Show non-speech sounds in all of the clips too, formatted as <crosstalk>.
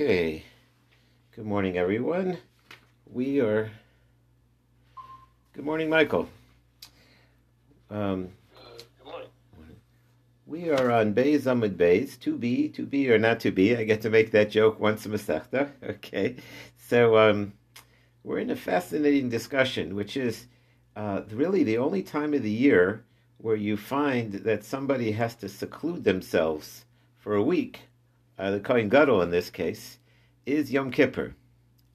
Okay. Good morning, everyone. We are. Good morning, Michael. Um, Good morning. we are on Beis Amud Beis, to be, to be or not to be. I get to make that joke once a Masechta. <laughs> Okay. So um, we're in a fascinating discussion, which is uh, really the only time of the year where you find that somebody has to seclude themselves for a week. Uh, the Kohen Gadol in this case is Yom Kippur.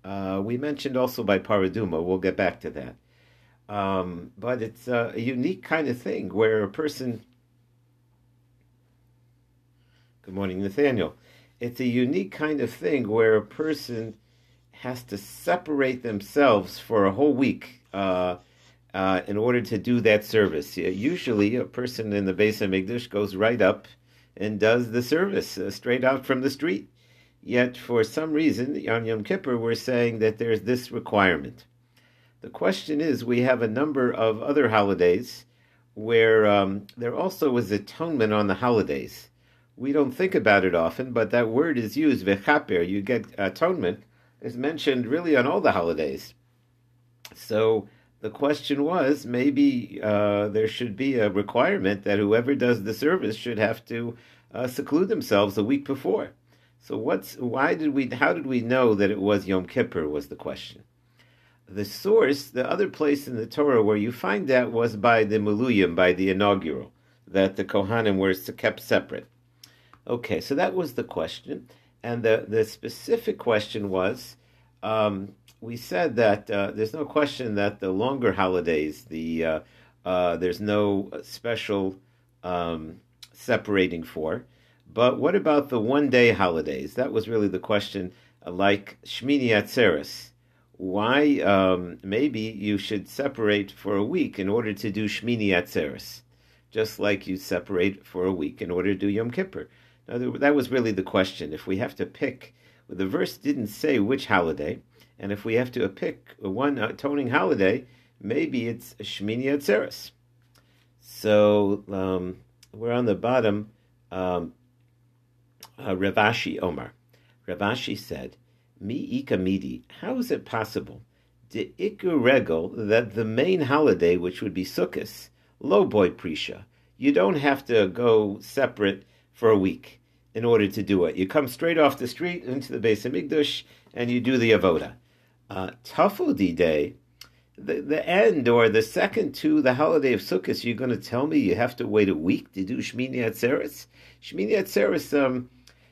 Uh, we mentioned also by Paraduma. We'll get back to that. Um, but it's a, unique kind of thing where a person. Good morning, Nathaniel. It's a unique kind of thing where a person has to separate themselves for a whole week uh, uh, in order to do that service. Usually, a person in the Beis HaMikdash goes right up and does the service uh, straight out from the street. Yet, for some reason, on Yom Kippur, we're saying that there's this requirement. The question is, we have a number of other holidays where um, there also is atonement on the holidays. We don't think about it often, but that word is used, vechaper, you get atonement, is mentioned really on all the holidays. So the question was, maybe uh, there should be a requirement that whoever does the service should have to uh, seclude themselves a week before. So what's why did we how did we know that it was Yom Kippur was the question. The source, the other place in the Torah where you find that was by the Miluyim, by the inaugural, that the Kohanim were kept separate. Okay, so that was the question. And the, the specific question was um, we said that uh, there's no question that the longer holidays, the uh, uh, there's no special um, separating for. But what about the one day holidays? That was really the question, like Shmini Atzeres. Why um, maybe you should separate for a week in order to do Shmini Atzeres, just like you separate for a week in order to do Yom Kippur. Now, that was really the question. If we have to pick, the verse didn't say which holiday, and if we have to pick one atoning holiday, maybe it's Shmini Atzeres. So um, we're on the bottom. Um, uh, Rav Ashi Omar. Rav Ashi said, Mi ikamidi. how is it possible? De ikur regal, that the main holiday, which would be Sukkot, low boy prisha, you don't have to go separate for a week in order to do it. You come straight off the street into the Beis HaMikdash and you do the avoda. Uh, Tafudi day, the, the end or the second to the holiday of Sukkot, you're going to tell me you have to wait a week to do Shmini Atzeres? Shmini Atzeres, um,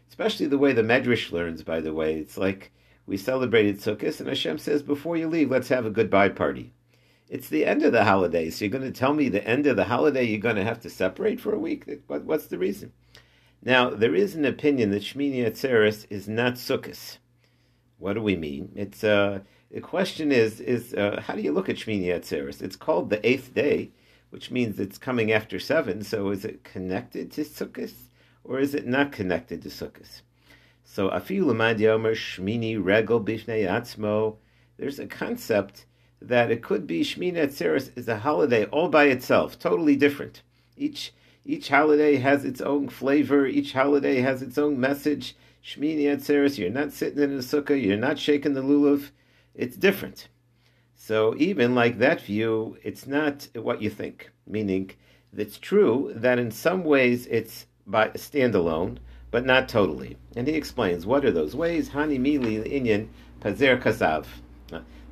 especially the way the Medrash learns, by the way, it's like we celebrated Sukkot and Hashem says, before you leave, let's have a goodbye party. It's the end of the holiday, so you're going to tell me the end of the holiday you're going to have to separate for a week? What, what's the reason? Now, there is an opinion that Shmini Atzeres is not Sukkot. What do we mean? It's uh, the question is is uh, how do you look at Shmini Atzeres? It's called the eighth day, which means it's coming after seven. So is it connected to Sukkot or is it not connected to Sukkot? So afilu lamad yomer Shmini regel bifnei atzmo. There's a concept that it could be Shmini Atzeres is a holiday all by itself, totally different. Each each holiday has its own flavor. Each holiday has its own message. Shmini Atzeres, you're not sitting in a sukkah, you're not shaking the lulav. It's different. So even like that view, it's not what you think. Meaning, it's true that in some ways it's by standalone, but not totally. And he explains what are those ways? Hani mili inyan pazer kasav.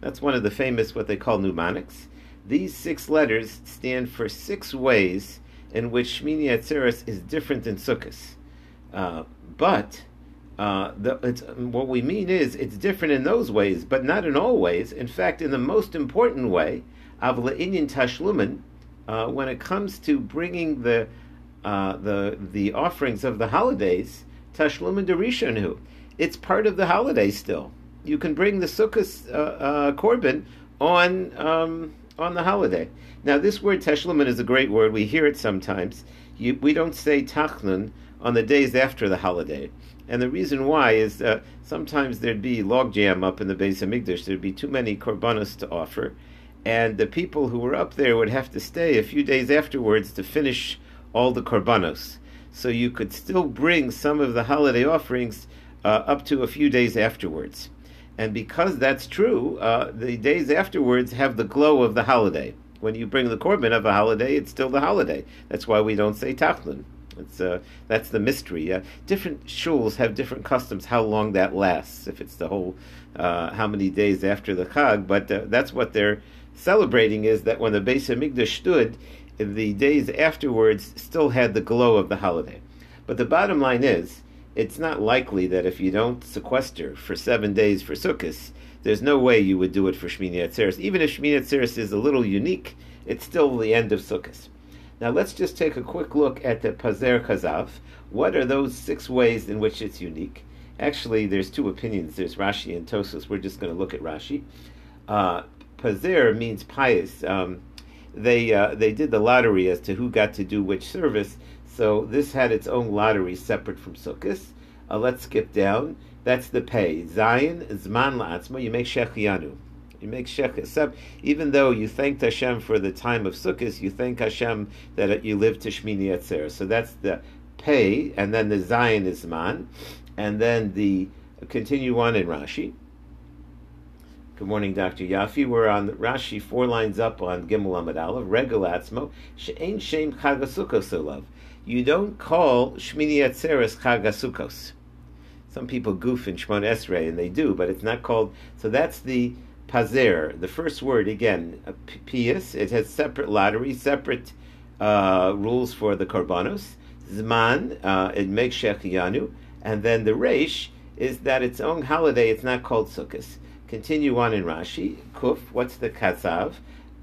That's one of the famous what they call mnemonics. These six letters stand for six ways in which Shmini Atzeres is different than Sukkot. Uh, but uh, what we mean is it's different in those ways, but not in all ways. In fact, in the most important way, Avla Inyan Tashlumin, uh, when it comes to bringing the uh, the the offerings of the holidays, Tashlumin Derishanu, it's part of the holiday still. You can bring the Sukkot uh, uh, korban on um, on the holiday. Now, this word Teshlumin is a great word. We hear it sometimes. You, we don't say Tachnun on the days after the holiday. And the reason why is uh, sometimes there'd be logjam up in the Beis HaMikdash. There'd be too many korbanos to offer. And the people who were up there would have to stay a few days afterwards to finish all the korbanos. So you could still bring some of the holiday offerings uh, up to a few days afterwards. And because that's true, uh, the days afterwards have the glow of the holiday. When you bring the korban of a holiday, it's still the holiday. That's why we don't say tachnun. It's, uh, that's the mystery. Uh, different shuls have different customs how long that lasts, if it's the whole, uh, how many days after the Chag, but uh, that's what they're celebrating is that when the Beis HaMikdash stood, the days afterwards still had the glow of the holiday. But the bottom line is, it's not likely that if you don't sequester for seven days for Sukkot, there's no way you would do it for Shmini Atzeres. Even if Shmini Atzeres is a little unique, it's still the end of Sukkot. Now let's just take a quick look at the Pazer Kazav. What are those six ways in which it's unique? Actually, there's two opinions. There's Rashi and Tosfos. We're just going to look at Rashi. Uh, Pazer means pious. Um, they uh, they did the lottery as to who got to do which service. So this had its own lottery separate from Sukkot. Uh, let's skip down. That's the pay. Zion, Zman La'atzma, you make Shechianu. You make shech, except even though you thanked Hashem for the time of Sukkot, you thank Hashem that you live to Shmini Yetzer. So that's the pay, and then the Zion is man, and then the continue on in Rashi. Good morning, Dr. Yafi. We're on Rashi, four lines up on Gimel Amud Aleph. Regalatzmo she'ein shem chagasukos You don't call Shmini Yetzeres chagasukos. Some people goof in Shmon Esrei, and they do, but it's not called. So that's the Pazer, the first word again, pious. It has separate lottery, separate uh, rules for the korbanos. Zman, uh, it makes Shechiyanu, and then the Reish is that its own holiday. It's not called Sukkot. Continue on in Rashi. Kuf, what's the kazav?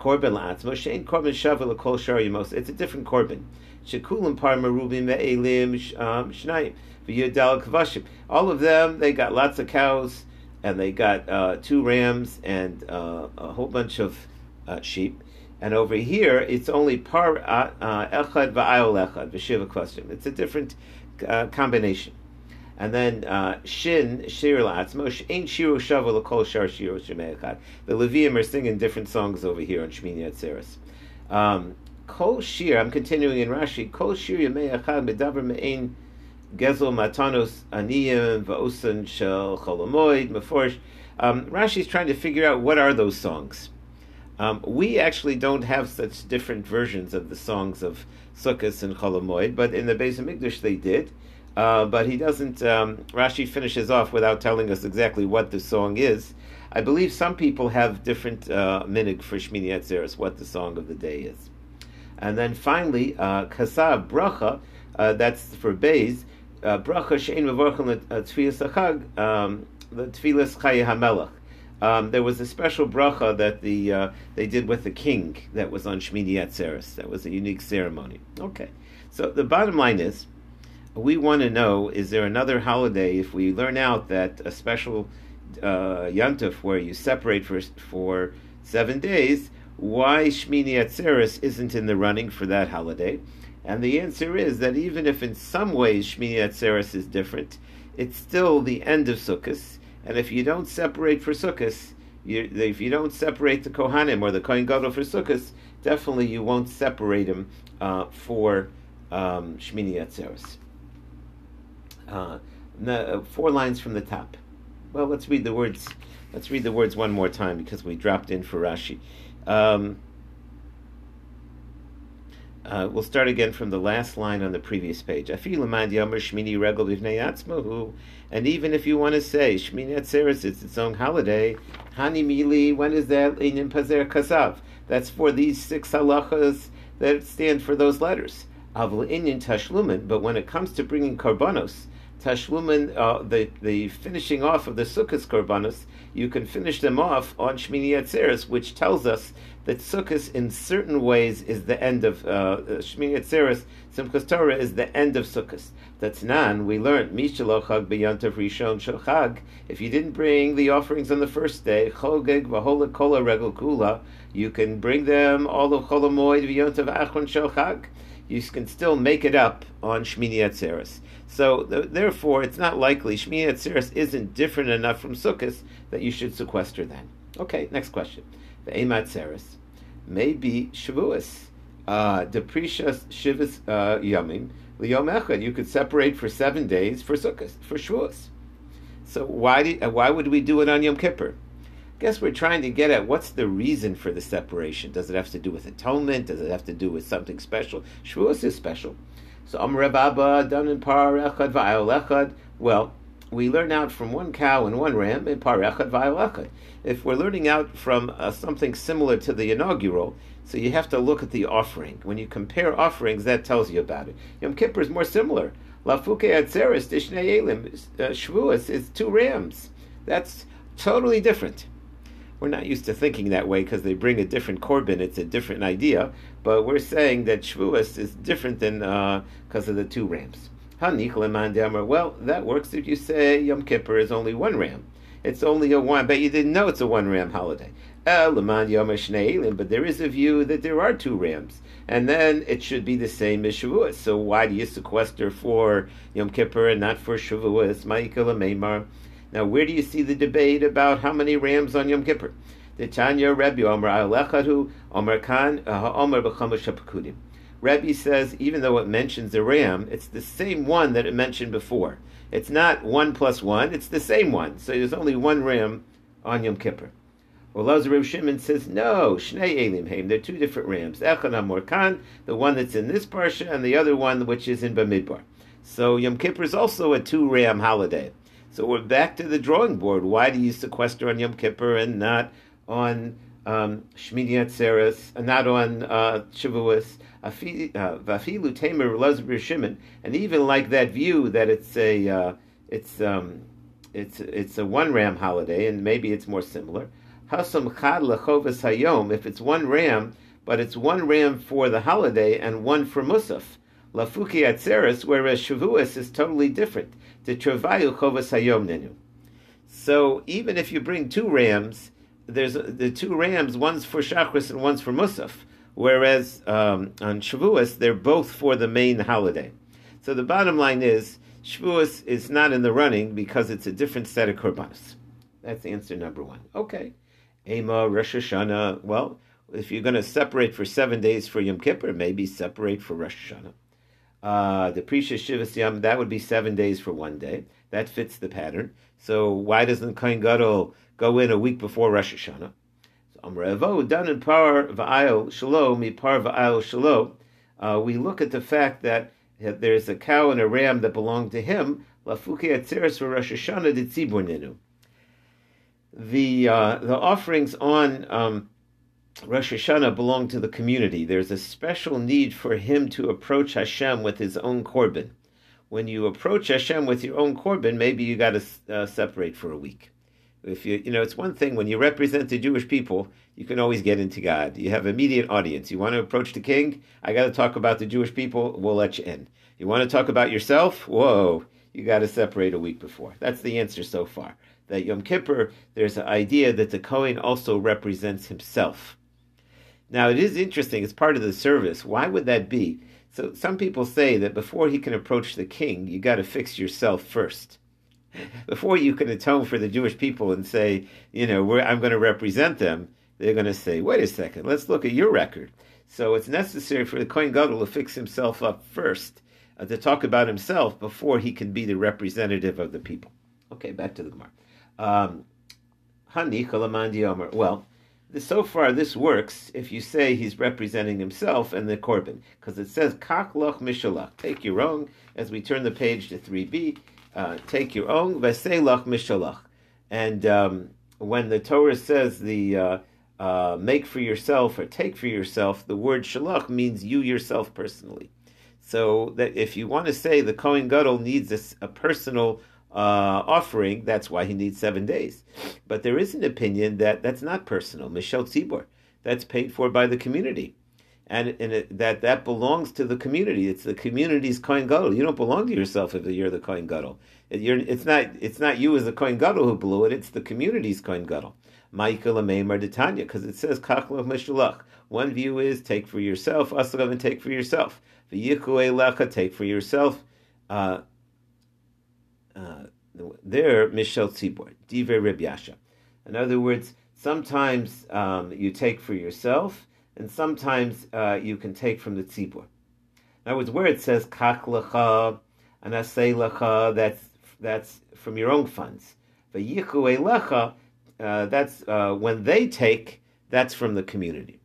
Korban la'atzmo shein korban shavu kol shar yemos. It's a different korban. Shekulim par merubim ve'elim um, shnayim v'yudal kvashim. All of them, they got lots of cows and they got uh, two rams and uh, a whole bunch of uh, sheep. And over here, it's only par uh, uh, echad va'ayol echad v'shiva question. It's a different uh, combination. And then shin shir la'atzmo ain't shiru shavu l'kol shar shiru shemei The Levium are singing different songs over here on Shmini Atzeres. Um, kol shir, I'm continuing in Rashi. Kol shir yemei echad medaber me'ein Gezel Matanos Aniyim Va'osan Shel Cholamoid Meforsh. Um, Rashi is trying to figure out what are those songs. Um, we actually don't have such different versions of the songs of Sukkot and Cholamoid, but in the Beis Hamikdash they did. Uh, but he doesn't. Um, Rashi finishes off without telling us exactly what the song is. I believe some people have different uh, minig for Shmini Atzeres, what the song of the day is. And then finally, uh, Kasav Bracha, uh, that's for Beis bracha she'en mevorchim tefillas achag, um, the chayi hamelach. Um, there was a special bracha that the uh, they did with the king that was on Shmini Atzeres. That was a unique ceremony. Okay, so the bottom line is, we want to know: is there another holiday? If we learn out that a special uh, where you separate for for seven days, why Shmini Atzeres isn't in the running for that holiday? And the answer is that even if in some ways Shmini Atzeres is different, it's still the end of Sukkot. And if you don't separate for Sukkot, you, if you don't separate the Kohanim or the Kohen Gadol for Sukkot, definitely you won't separate them uh, for um, Shmini Atzeres. Uh, uh, four lines from the top. Well, let's read the words. Let's read the words one more time because we dropped in for Rashi. Um, uh, we'll start again from the last line on the previous page. And even if you want to say Shmini Atzeres is its own holiday, Hani when is that in Pazer Kasav? That's for these six halachas that stand for those letters. Avl Inyan Tashlumin, but when it comes to bringing karbanos, Tashlumin, uh, the, the finishing off of the Sukkot karbanos, you can finish them off on Shmini Atzeres, which tells us that Sukkot in certain ways is the end of uh, Shmini Atzeres. Simchas Torah is the end of Sukkot. That's nan. We learned Mishalochag beyantav rishon shalchag. If you didn't bring the offerings on the first day, chogeg v'hola kola regel kula, you can bring them all of cholamoid beyantav achron shalchag. You can still make it up on Shmini Atzeres. So th- therefore, it's not likely Shmini Atzeres isn't different enough from Sukkot that you should sequester then. Okay, next question. The Emat Seres may be Shavuos. Uh, Deprecious Shivas uh, Yamim Liyom Echad. You could separate for seven days for Sukkot, for Shavuos. So why do, why would we do it on Yom Kippur? guess we're trying to get at what's the reason for the separation. Does it have to do with atonement? Does it have to do with something special? Shavuos is special. So Am Rababa Danin Par Echad Echad. Well, we learn out from one cow and one ram in. If we're learning out from uh, something similar to the inaugural, so you have to look at the offering. When you compare offerings, that tells you about it. Yom Kippur is more similar. Lafuke Atzeres Dishnei Elim uh, Shavuos is two rams. That's totally different. We're not used to thinking that way because they bring a different korban. It's a different idea, but we're saying that Shavuos is different than because uh, of the two rams. Well, that works if you say Yom Kippur is only one ram. It's only a one, but you didn't know it's a one ram holiday. But there is a view that there are two rams, and then it should be the same as Shavuos. So why do you sequester for Yom Kippur and not for Shavuos? Now, where do you see the debate about how many rams on Yom Kippur? The Tanya Rebbe Omer Alechadu Omer Khan uh, Omer B'Chamash Rebbe says even though it mentions a ram, it's the same one that it mentioned before. It's not one plus one; it's the same one. So there's only one ram on Yom Kippur. Well, Lazar Shimon says no. Shnei Elim Haim. They're two different rams. Echad Amor the one that's in this parsha, and the other one which is in Bamidbar. So Yom Kippur is also a two ram holiday. So we're back to the drawing board. Why do you sequester on Yom Kippur and not on um, Shmini Atzeres, not on uh, Shavuos? Uh, Vafilu Tamer Lazar Shimon, and even like that view that it's a uh, it's um, it's it's a one ram holiday, and maybe it's more similar. Hasam Chad Lechovas Hayom. If it's one ram, but it's one ram for the holiday and one for Musaf. Lafuki Atzeres, whereas Shavuos is totally different the travayu chovas hayom nenu. So even if you bring two rams, there's the two rams. One's for Shachris and one's for Musaf. Whereas um, on Shavuos, they're both for the main holiday. So the bottom line is Shavuos is not in the running because it's a different set of korbanos. That's answer number one. Okay. Ema Rosh Hashanah. Well, if you're going to separate for seven days for Yom Kippur, maybe separate for Rosh Hashanah. Uh, the Prisha Shivas Yom, that would be seven days for one day. That fits the pattern. So why doesn't Kohen Gadol go in a week before Rosh Hashanah? So Amrevo, done in Par Va'ayel Shalom, mi Par Va'ayel Shalom. Uh, we look at the fact that there's a cow and a ram that belong to him. Lafuke Atzeres for Rosh Hashanah de The uh, the offerings on um, Rosh Hashanah belong to the community. There's a special need for him to approach Hashem with his own korban. When you approach Hashem with your own korban, maybe you got to uh, separate for a week. If you, you know, it's one thing when you represent the Jewish people, you can always get into God. You have immediate audience. You want to approach the king? I got to talk about the Jewish people. We'll let you in. You want to talk about yourself? Whoa, you got to separate a week before. That's the answer so far. That Yom Kippur, there's an idea that the Kohen also represents himself. Now, it is interesting, it's part of the service. Why would that be? So, some people say that before he can approach the king, you got to fix yourself first. Before you can atone for the Jewish people and say, you know, I'm going to represent them, they're going to say, wait a second, let's look at your record. So, it's necessary for the Kohen Gadol to fix himself up first, uh, to talk about himself before he can be the representative of the people. Okay, back to the Gemara. Um, well, so far this works if you say he's representing himself and the korban, because it says kach loch mishalach. Take your own. As we turn the page to three b, uh, take your own vesei loch mishalach. And um, when the Torah says the uh, uh, make for yourself or take for yourself, the word shalach means you yourself personally. So that if you want to say the Kohen Gadol needs a, a personal uh, offering, that's why he needs seven days. But there is an opinion that that's not personal, Michel Tzibor. That's paid for by the community. And, and it, that that belongs to the community. It's the community's Kohen Gadol. You don't belong to yourself if you're the Kohen Gadol. It, it's not it's not you as the Kohen Gadol who blew it. It's the community's Kohen Gadol. Michael Ameimar Detanya, because it says Kachlach Mishalach. One view is take for yourself, Asagav and take for yourself. V'yichu Lecha, take for yourself. Uh, uh, there, Michel Tzibor, Diver Reb Yasha. In other words, sometimes um, you take for yourself, and sometimes uh, you can take from the Tzibor. In other words, where it says Kach Lecha and Asay Lecha, that's that's from your own funds. Vayichu elecha, uh, that's uh, when they take, that's from the community.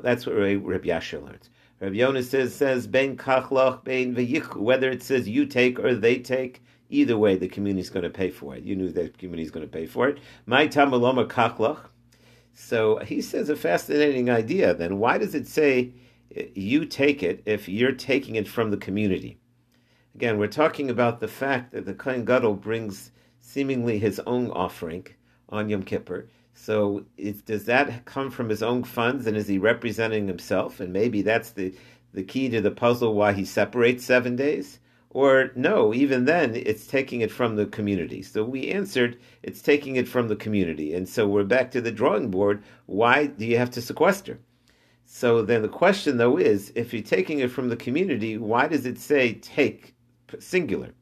That's what Rabbi Yasha learns. Rabbi Yonah says, says ben kachlach, ben vayichu, whether it says you take or they take, either way, the community is going to pay for it. You knew that the community is going to pay for it. My tamaloma kachlach. So he says a fascinating idea. Then why does it say eh, you take it if you're taking it from the community? Again, we're talking about the fact that the Kohen Gadol brings seemingly his own offering on Yom Kippur. So does that come from his own funds, and is he representing himself? And maybe that's the, the key to the puzzle why he separates seven days? Or no, even then, it's taking it from the community. So we answered, it's taking it from the community. And so we're back to the drawing board. Why do you have to sequester? So then the question, though, is if you're taking it from the community, why does it say take singular?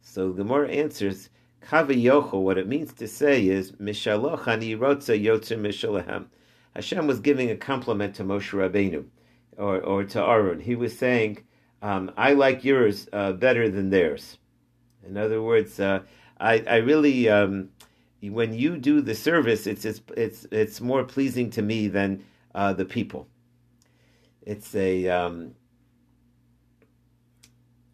So more answers, Kaviyocho, what it means to say is, Mishaloch ani rotza yotzer mishalahem. Hashem was giving a compliment to Moshe Rabbeinu, or, or to Aaron. He was saying, um, I like yours uh, better than theirs. In other words, uh, I, I really, um, when you do the service, it's, it's, it's, it's more pleasing to me than uh, the people. It's a, um,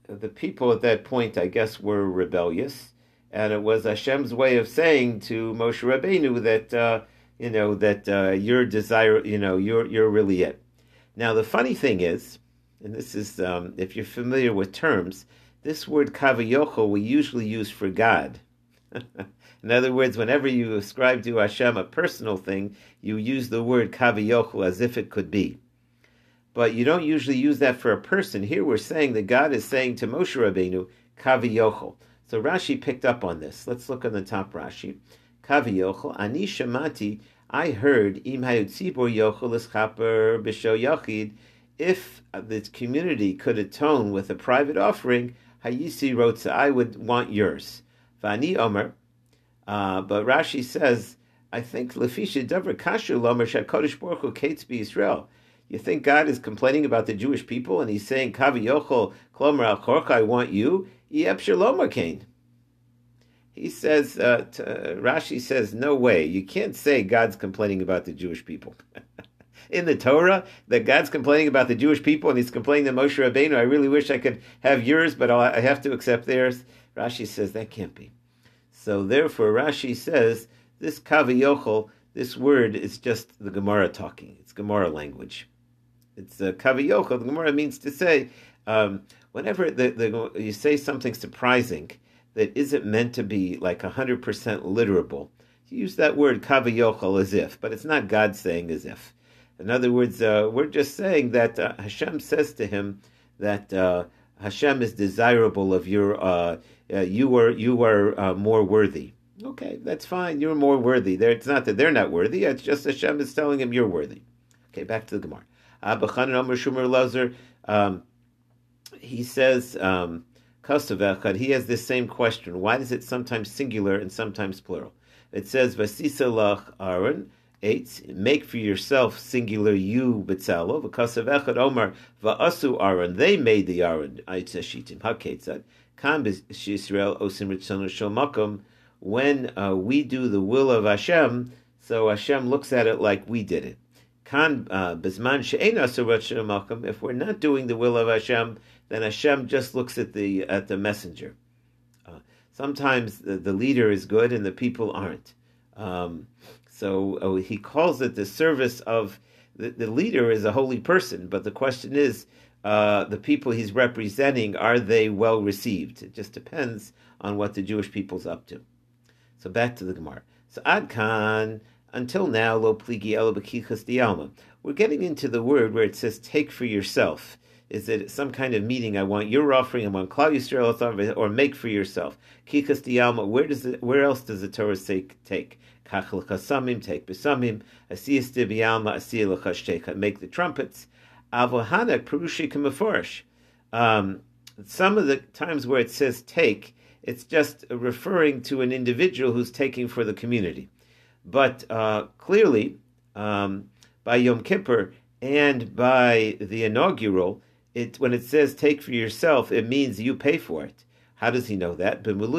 the people at that point, I guess, were rebellious and it was Hashem's way of saying to Moshe Rabbeinu that uh, you know that uh, your desire, you know, you're you're really it. Now the funny thing is, and this is um, if you're familiar with terms, this word kavayocho we usually use for God. <laughs> In other words, whenever you ascribe to Hashem a personal thing, you use the word kavayocho as if it could be. But you don't usually use that for a person. Here we're saying that God is saying to Moshe Rabbeinu, kaviyocho. So Rashi picked up on this. Let's look on the top Rashi. Kavi yochel ani shamati. I heard im hayotzibor yochel eschaper b'sho yachid. If the community could atone with a private offering, hayisi wrote, I would want yours. Vani omer. Uh, but Rashi says, I think lefisha davar kasher lomer shakodesh kates Israel. You think God is complaining about the Jewish people and he's saying, Kavi yochel klomer al I want you? He says, uh, uh, Rashi says, no way. You can't say God's complaining about the Jewish people. <laughs> In the Torah, that God's complaining about the Jewish people and he's complaining to Moshe Rabbeinu, I really wish I could have yours, but I'll, I have to accept theirs. Rashi says, that can't be. So therefore, Rashi says, this kaviyochel, this word is just the Gemara talking. It's Gemara language. It's uh, kaviyochel. The Gemara means to say, um, whenever the, the, you say something surprising that isn't meant to be like 100% literable, you use that word kavayochel as if, but it's not God saying as if. In other words, uh, we're just saying that uh, Hashem says to him that uh, Hashem is desirable of your, uh, uh, you are, you are uh, more worthy. Okay, that's fine. You're more worthy. There, it's not that they're not worthy. It's just Hashem is telling him you're worthy. Okay, back to the Gemara. Um, he says, um, he has this same question. Why is it sometimes singular and sometimes plural? It says, Vasisa lach Aaron, eight, make for yourself singular you betzalo, v'kasav echad omar va'asu Aaron, they made the Aaron, shitim haketzad, kam Yisrael osim ritzonu shel when uh, we do the will of Hashem, so Hashem looks at it like we did it. Kan uh, bisman If we're not doing the will of Hashem, then Hashem just looks at the at the messenger. Uh, sometimes the, the, leader is good and the people aren't. Um, so oh, he calls it the service of the, the leader is a holy person, but the question is uh, the people he's representing are they well received? It just depends on what the Jewish people's up to. So back to the Gemara. So Adkan until now lo pligi elo dialma. We're getting into the word where it says take for yourself is it some kind of meeting? I want your offering, I want Klal Yisrael or make for yourself. Kikas diyalma. Where does it, where else does the Torah say take? Kach take besamim. Asiyas asiyah l'chashteka. Make the trumpets. Avohanak perushi. Um, some of the times where it says take, it's just referring to an individual who's taking for the community. But uh, clearly, um, by Yom Kippur and by the inaugural, it when it says take for yourself, it means you pay for it. How does he know that? You will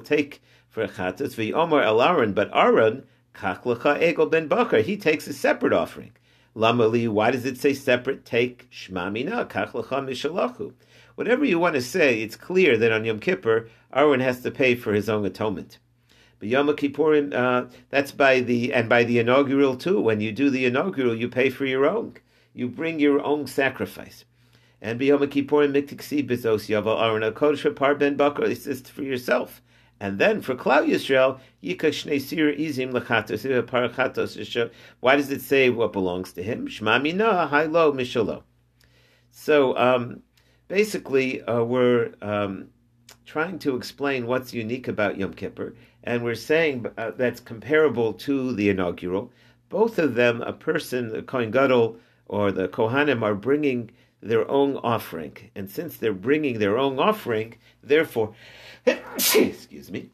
take for a chatos el Aaron, but Aaron kach egel ben bakar. He takes a separate offering. Lamali, why does it say separate? Take shmamina kach mishalachu. Whatever you want to say, it's clear that on Yom Kippur, Aaron has to pay for his own atonement. But Yom Kippurim, uh, that's by the and by the inaugural too. When you do the inaugural, you pay for your own. You bring your own sacrifice. And B'Yom Kippurim miktiksi bezos yaval Aaron kodesh par ben bakar. This is for yourself. And then for Klal Yisrael, Yika Shnei Sir Izim. Why does it say what belongs to him? Shma Mina Hailo Mishalo. So um, basically, uh, we're um, trying to explain what's unique about Yom Kippur, and we're saying uh, that's comparable to the inaugural. Both of them, a person, the Kohen Gadol or the Kohanim, are bringing their own offering, and since they're bringing their own offering, therefore, <coughs> excuse me,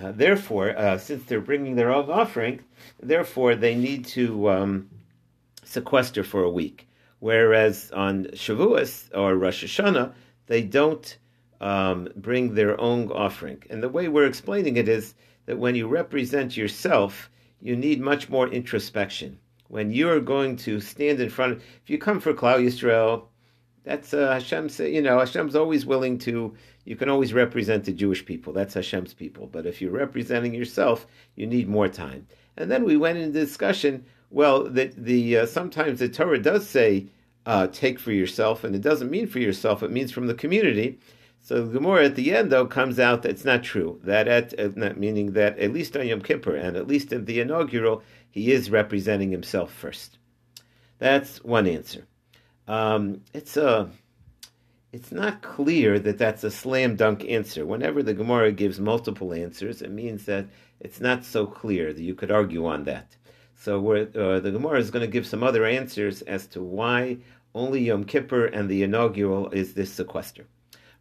uh, therefore, uh, since they're bringing their own offering, therefore they need to um, sequester for a week. Whereas on Shavuos or Rosh Hashanah, they don't um, bring their own offering. And the way we're explaining it is that when you represent yourself, you need much more introspection. When you're going to stand in front, of, if you come for Klal Yisrael, that's uh, Hashem's. You know, Hashem's always willing to. You can always represent the Jewish people. That's Hashem's people. But if you're representing yourself, you need more time. And then we went into discussion. Well, that the uh, sometimes the Torah does say uh, take for yourself, and it doesn't mean for yourself. It means from the community. So the Gemara at the end, though, comes out that it's not true. That at uh, meaning that at least on Yom Kippur and at least in the inaugural, he is representing himself first. That's one answer. Um, it's a, it's not clear that that's a slam dunk answer. Whenever the Gemara gives multiple answers, it means that it's not so clear that you could argue on that. So uh, the Gemara is going to give some other answers as to why only Yom Kippur and the inaugural is this sequester.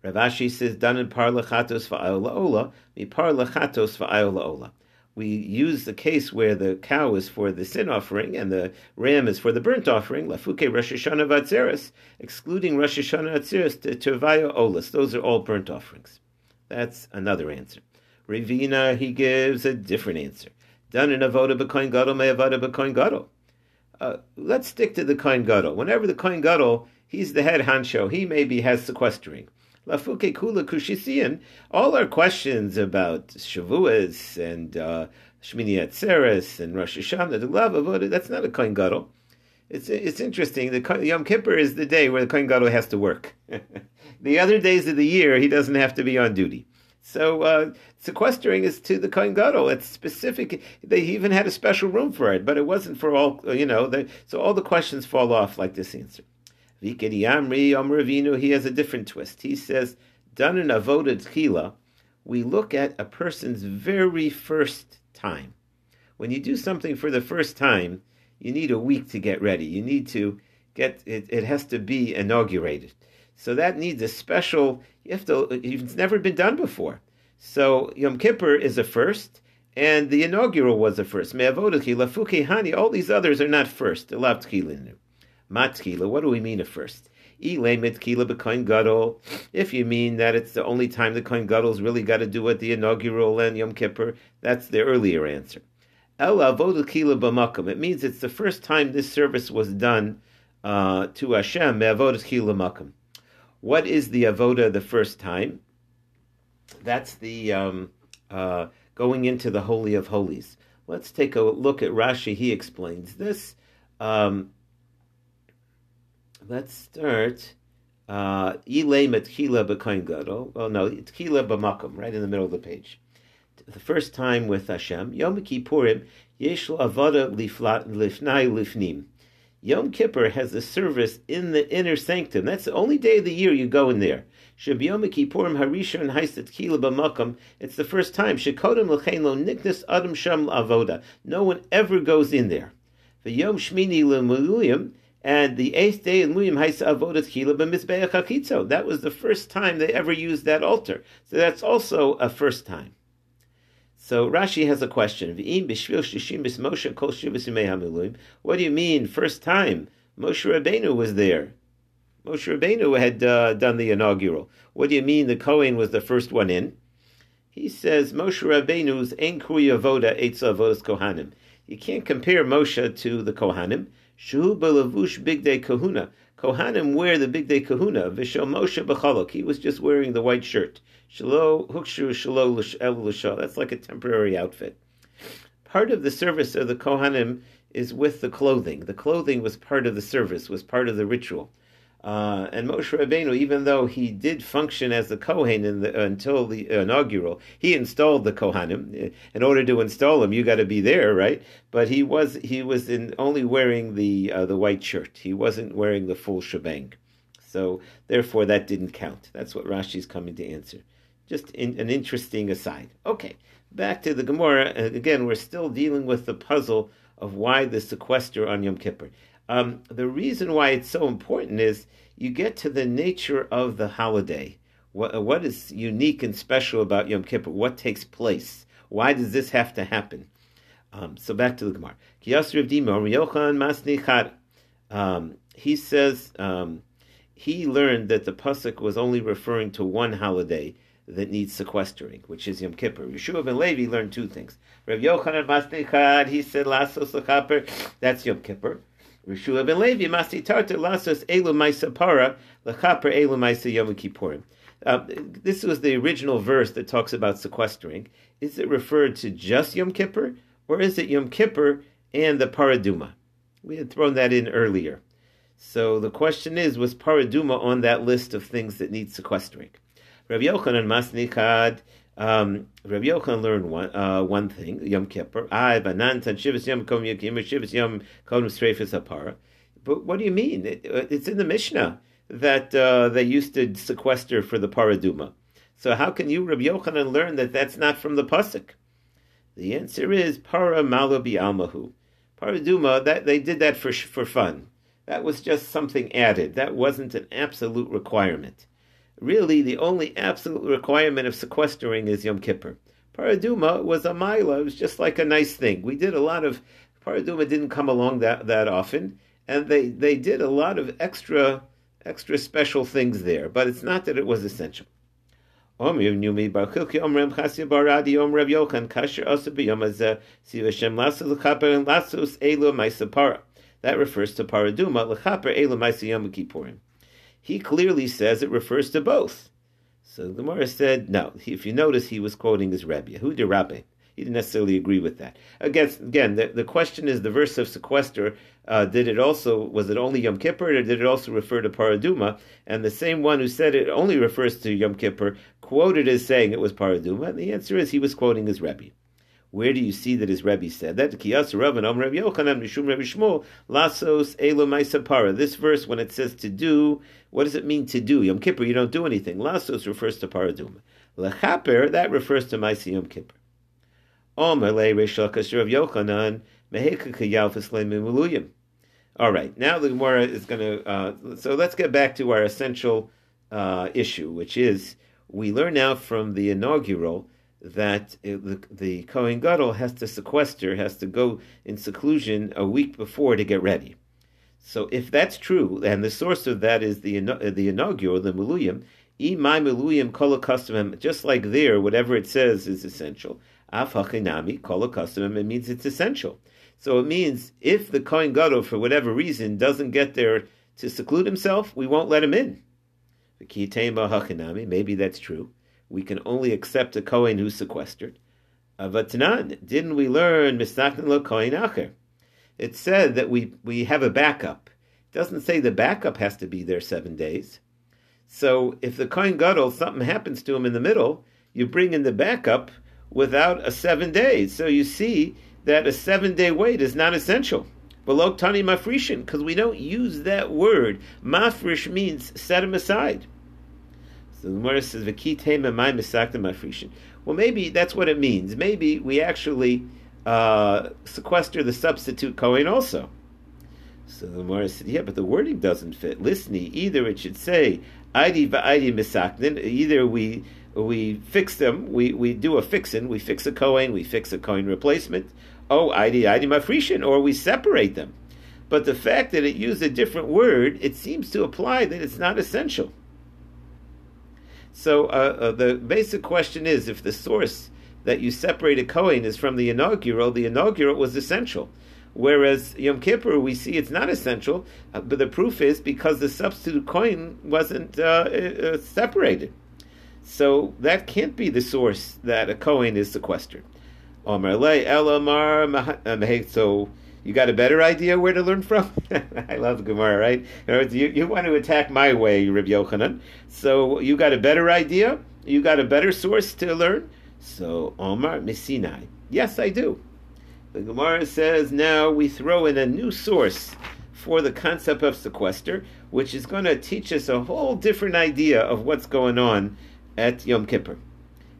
Rav Ashi says, "Done in par lechatos va'ayola ola, mi par lechatos va'ayola ola." We use the case where the cow is for the sin offering and the ram is for the burnt offering. Lafuke Rosh Hashanah excluding Rosh Hashanah to tervaya olas. Those are all burnt offerings. That's another answer. Ravina he gives a different answer. Done in avoda b'koin gadol may avoda b'koin gadol. Uh, let's stick to the kohen gadol. Whenever the kohen gadol, he's the head honcho. He maybe has sequestering. Lafuke Kula Kushisian, all our questions about Shavuos and uh, Shmini Atzeres and Rosh Hashanah, the love of that's not a Kohen Gadol. It's it's interesting. The Yom Kippur is the day where the Kohen Gadol has to work. <laughs> the other days of the year, he doesn't have to be on duty. So uh, sequestering is to the Kohen Gadol. It's specific. They even had a special room for it, but it wasn't for all. You know, they, so all the questions fall off like this answer. Vikedi Amri Amravinu, he has a different twist. He says, done in Avoda Tchila, we look at a person's very first time. When you do something for the first time, you need a week to get ready. You need to get it, it has to be inaugurated. So that needs a special, you have to, it's never been done before. So Yom Kippur is a first, and the inaugural was a first. Me'avodachi, lafuke hani, all these others are not first. Elav. Matkila, what do we mean at first? If you mean that it's the only time the Kohen Gadol's really got to do it, the inaugural and Yom Kippur, that's the earlier answer. It means it's the first time this service was done uh, to Hashem. What is the avoda the first time? That's the um, uh, going into the holy of holies. Let's take a look at Rashi. He explains this. Um, let's start. Uh. Well, no, tkila b'makom, right in the middle of the page. The first time with Hashem, Yom Kippurim, yesh avada lifnai lifnim. Yom Kippur has a service in the inner sanctum. That's the only day of the year you go in there. Sheb Yom Kippurim harishon haisat kila b'makom. It's the first time. Shekodem l'chein lo niknas adam sham avoda. No one ever goes in there. The Yom Shmini l'muluyim. And the eighth day in Muyim Haisa Avodat Chila b'Mizbeach HaKitzo. That was the first time they ever used that altar. So that's also a first time. So Rashi has a question. What do you mean, first time? Moshe Rabbeinu was there. Moshe Rabbeinu had uh, done the inaugural. What do you mean the Kohen was the first one in? He says Moshe Rabbeinu's Ein Avoda Eitza Avodas Kohanim. You can't compare Moshe to the Kohanim. Shu belavush day kahuna. Kohanim wear the big day kahuna. Vishal Moshe b'chalok. He was just wearing the white shirt. Shalo hukshu shalo el That's like a temporary outfit. Part of the service of the Kohanim is with the clothing. The clothing was part of the service, was part of the ritual. Uh, and Moshe Rabbeinu, even though he did function as the Kohen the, uh, until the inaugural, he installed the Kohanim. In order to install him, you got to be there, right? But he was he was in only wearing the uh, the white shirt. He wasn't wearing the full shebang. So therefore, that didn't count. That's what Rashi's coming to answer. Just in, an interesting aside. Okay, back to the Gemara. Again, we're still dealing with the puzzle of why the sequester on Yom Kippur. Um, the reason why it's so important is you get to the nature of the holiday. What, what is unique and special about Yom Kippur? What takes place? Why does this have to happen? Um, so back to the Gemara. Um, he says um, he learned that the pasuk was only referring to one holiday that needs sequestering, which is Yom Kippur. Yehoshua ben Levi learned two things. Rav Yochanan Masnichad, he said, Lechaper, that's Yom Kippur. Ben Levi, Masi Lasos Elu Lechaper Elu Maisa Yom Kippurim. Uh, this was the original verse that talks about sequestering. Is it referred to just Yom Kippur, or is it Yom Kippur and the Paraduma? We had thrown that in earlier. So the question is, was Paraduma on that list of things that need sequestering? Yochanan um, Rabbi Yochanan learned one uh, one thing, Yom Kippur. I banan shivas yom kom shivas yom kom apara. But what do you mean? It, uh, it's in the Mishnah that uh, they used to sequester for the paraduma. So how can you, Rabbi Yochanan, learn that that's not from the pasuk? The answer is para malabi almahu. Paraduma that they did that for for fun. That was just something added. That wasn't an absolute requirement really the only absolute requirement of sequestering is Yom Kippur. Paraduma was a mila, it was just like a nice thing. We did a lot of, Paraduma didn't come along that, that often, and they, they did a lot of extra extra special things there, but it's not that it was essential. That refers to paraduma, l'chaper elu yom kippurim he clearly says it refers to both. So the Gemara said, no. If you notice, he was quoting his Rebbe. Who did Rabbi? He didn't necessarily agree with that. Again, again, the, the question is the verse of sequester. Uh, did it also was it only Yom Kippur, or did it also refer to Paraduma? And the same one who said it only refers to Yom Kippur quoted as saying it was Paraduma. And the answer is he was quoting his Rebbe. Where do you see that his Rebbe said that? Lasos. This verse, when it says to do, what does it mean to do? Yom Kippur, you don't do anything. Lasos refers to Paraduma. Lechaper, that refers to Maisi Yom Kippur. Omer Le Reshakas Rav Yochanan Meheka Kayalfas Le All right, now the Gemara is going to. Uh, so let's get back to our essential uh, issue, which is we learn now from the inaugural that the, the Kohen Gadol has to sequester, has to go in seclusion a week before to get ready. So if that's true, and the source of that is the the inaugural, the Miluyim, my Miluyim kol custom, just like there, whatever it says is essential. Af hachinami kol custom, it means it's essential. So it means if the Kohen Gadol, for whatever reason, doesn't get there to seclude himself, we won't let him in. Maybe that's true we can only accept a Kohen who's sequestered. Avatanan, didn't we learn lo Kohen Acher? It said that we, we have a backup. It doesn't say the backup has to be there seven days. So if the Kohen Gadol, something happens to him in the middle, you bring in the backup without a seven days. So you see that a seven day wait is not essential. Below Tani Mafrishin, because we don't use that word. Mafrish means set him aside. So the Gemara says, "V'kitema my misakta Well, maybe that's what it means. Maybe we actually uh, sequester the substitute Kohen also. So the Gemara said, "Yeah, but the wording doesn't fit. Listen, either it should say "Idi va'idi misaknin." Either we we fix them, we, we do a fixin, we fix a Kohen, we fix a Kohen replacement. Oh, Idi Idi Mafrishin, or we separate them. But the fact that it used a different word, it seems to apply that it's not essential. So uh, uh, the basic question is if the source that you separate a Kohen is from the inaugural, the inaugural was essential. Whereas Yom Kippur, we see it's not essential, uh, but the proof is because the substitute Kohen wasn't uh, uh, separated. So that can't be the source that a Kohen is sequestered. So you got a better idea where to learn from? <laughs> I love Gemara, right? Words, you, you want to attack my way, Rabbi Yochanan. So you got a better idea? You got a better source to learn? So Omar Missinai. Yes, I do. The Gemara says now we throw in a new source for the concept of sequester, which is going to teach us a whole different idea of what's going on at Yom Kippur.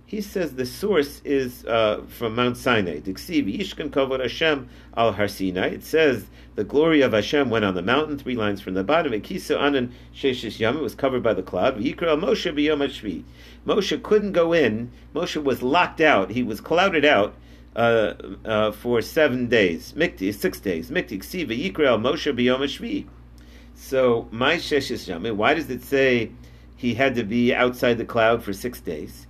He says the source is uh, from Mount Sinai. Al. It says the glory of Hashem went on the mountain. Three lines from the bottom. Anan Yam. It was covered by the cloud. Moshe. Moshe couldn't go in. Moshe was locked out. He was clouded out. Uh, uh, for seven days, mikti six days, mikti ksiva yikra Moshe hashvi. So my sheshes yamim. Why does it say he had to be outside the cloud for six days?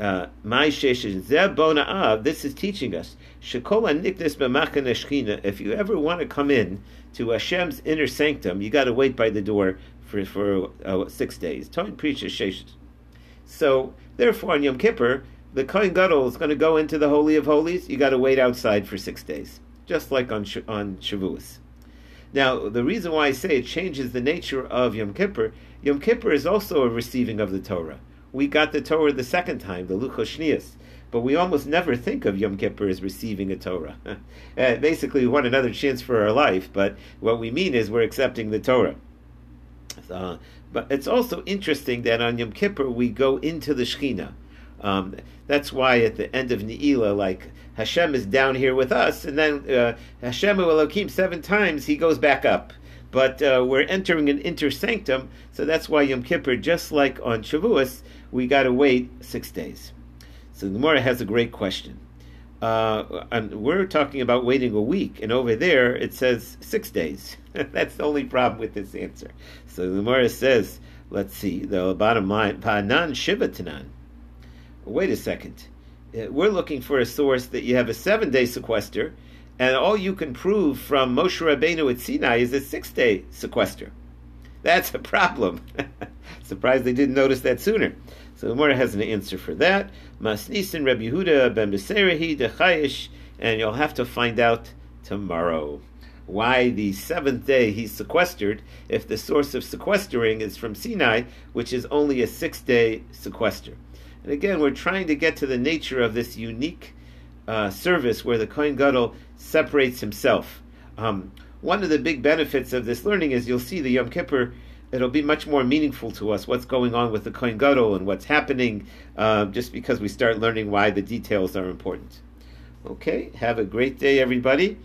My. This is teaching us shekola niknes b'machan If you ever want to come in to Hashem's inner sanctum, you got to wait by the door for for uh, six days. So therefore, on Yom Kippur the Kohen Gadol is going to go into the Holy of Holies, you got to wait outside for six days, just like on on Shavuos. Now, the reason why I say it changes the nature of Yom Kippur, Yom Kippur is also a receiving of the Torah. We got the Torah the second time, the Luchos but we almost never think of Yom Kippur as receiving a Torah. <laughs> uh, basically, we want another chance for our life, but what we mean is we're accepting the Torah. Uh, but it's also interesting that on Yom Kippur we go into the Shekhinah. Um, that's why at the end of Ne'ilah, like Hashem is down here with us, and then uh, Hashem Elohim seven times he goes back up. But uh, we're entering an inter sanctum, so that's why Yom Kippur, just like on Shavuos, we got to wait six days. So the Gemara has a great question. Uh, and we're talking about waiting a week, and over there it says six days. <laughs> That's the only problem with this answer. So the Gemara says, let's see, the bottom line, Panan Shiva Tanan wait a second. Uh, we're looking for a source that you have a seven day sequester, and all you can prove from Moshe Rabbeinu at Sinai is a six day sequester. That's a problem. <laughs> Surprised they didn't notice that sooner. So the Gemara has an answer for that. Masnisin Rabbi Yehuda ben Beseira hi dechayish, and you'll have to find out tomorrow why the seventh day he's sequestered if the source of sequestering is from Sinai, which is only a six day sequester. And again, we're trying to get to the nature of this unique uh, service where the Kohen Gadol separates himself. Um, one of the big benefits of this learning is you'll see the Yom Kippur. It'll be much more meaningful to us what's going on with the Kohen Gadol and what's happening, uh, just because we start learning why the details are important. Okay, have a great day, everybody.